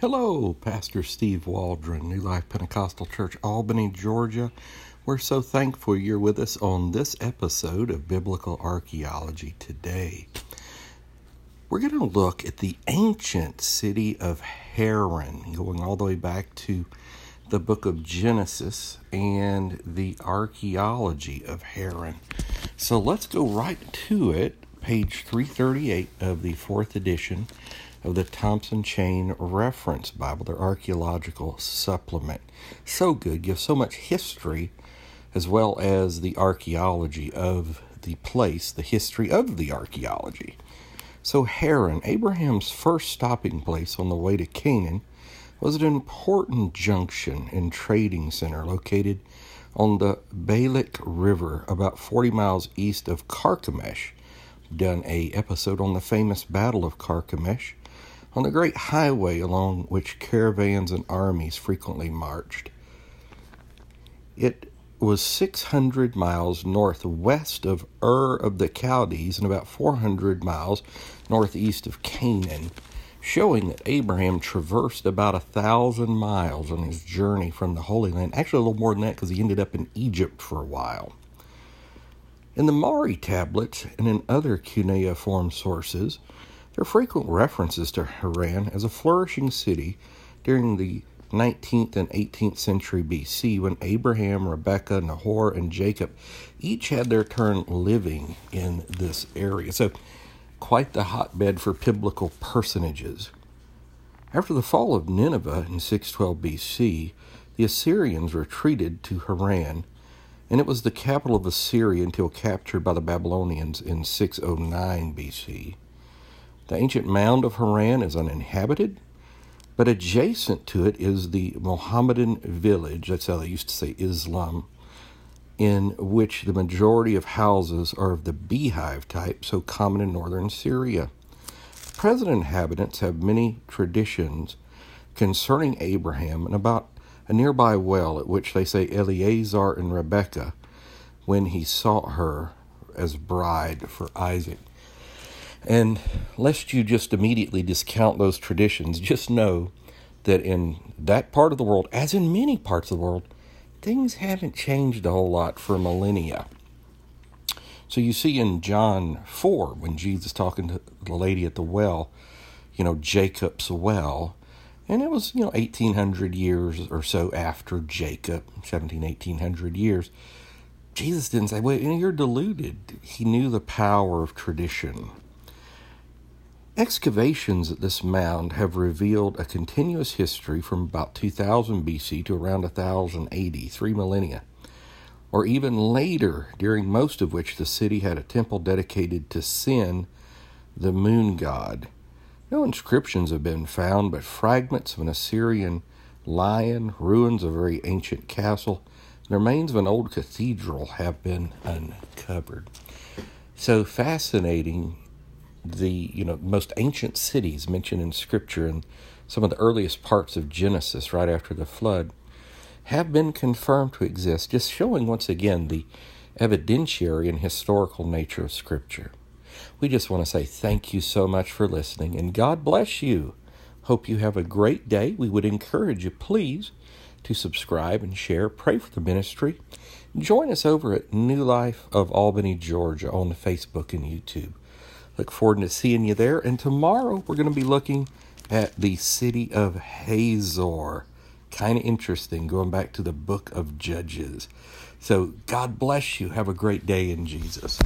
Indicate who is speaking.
Speaker 1: Hello, Pastor Steve Waldron, New Life Pentecostal Church, Albany, Georgia. We're so thankful you're with us on this episode of Biblical Archaeology today. We're going to look at the ancient city of Haran, going all the way back to the book of Genesis and the archaeology of Haran. So let's go right to it, page 338 of the fourth edition of the Thompson Chain Reference Bible, their archaeological supplement. So good, gives so much history as well as the archaeology of the place, the history of the archaeology. So, Haran, Abraham's first stopping place on the way to Canaan, was an important junction and trading center located on the Balik River, about 40 miles east of Carchemish. Done a episode on the famous Battle of Carchemish on the great highway along which caravans and armies frequently marched. It was 600 miles northwest of Ur of the Chaldees and about 400 miles northeast of Canaan, showing that Abraham traversed about a thousand miles on his journey from the Holy Land. Actually, a little more than that because he ended up in Egypt for a while. In the Mari tablets and in other cuneiform sources, there are frequent references to Haran as a flourishing city during the 19th and 18th century BC when Abraham, Rebekah, Nahor, and Jacob each had their turn living in this area. So, quite the hotbed for biblical personages. After the fall of Nineveh in 612 BC, the Assyrians retreated to Haran, and it was the capital of Assyria until captured by the Babylonians in 609 BC. The ancient mound of Haran is uninhabited, but adjacent to it is the Mohammedan village, that's how they used to say Islam, in which the majority of houses are of the beehive type, so common in northern Syria. Present inhabitants have many traditions concerning Abraham and about a nearby well at which they say Eleazar and Rebekah when he sought her as bride for Isaac. And lest you just immediately discount those traditions, just know that in that part of the world, as in many parts of the world, things haven't changed a whole lot for millennia. So you see in John 4, when Jesus talking to the lady at the well, you know, Jacob's well, and it was, you know, 1800 years or so after Jacob, 17, 1800 years. Jesus didn't say, well, you're deluded. He knew the power of tradition. Excavations at this mound have revealed a continuous history from about 2000 BC to around 1080, three millennia, or even later, during most of which the city had a temple dedicated to Sin, the moon god. No inscriptions have been found, but fragments of an Assyrian lion, ruins of a very ancient castle, and remains of an old cathedral have been uncovered. So fascinating the you know most ancient cities mentioned in scripture and some of the earliest parts of Genesis right after the flood have been confirmed to exist just showing once again the evidentiary and historical nature of scripture. We just want to say thank you so much for listening and God bless you. Hope you have a great day. We would encourage you please to subscribe and share. Pray for the ministry. Join us over at New Life of Albany Georgia on Facebook and YouTube Look forward to seeing you there. And tomorrow we're going to be looking at the city of Hazor. Kind of interesting going back to the book of Judges. So God bless you. Have a great day in Jesus.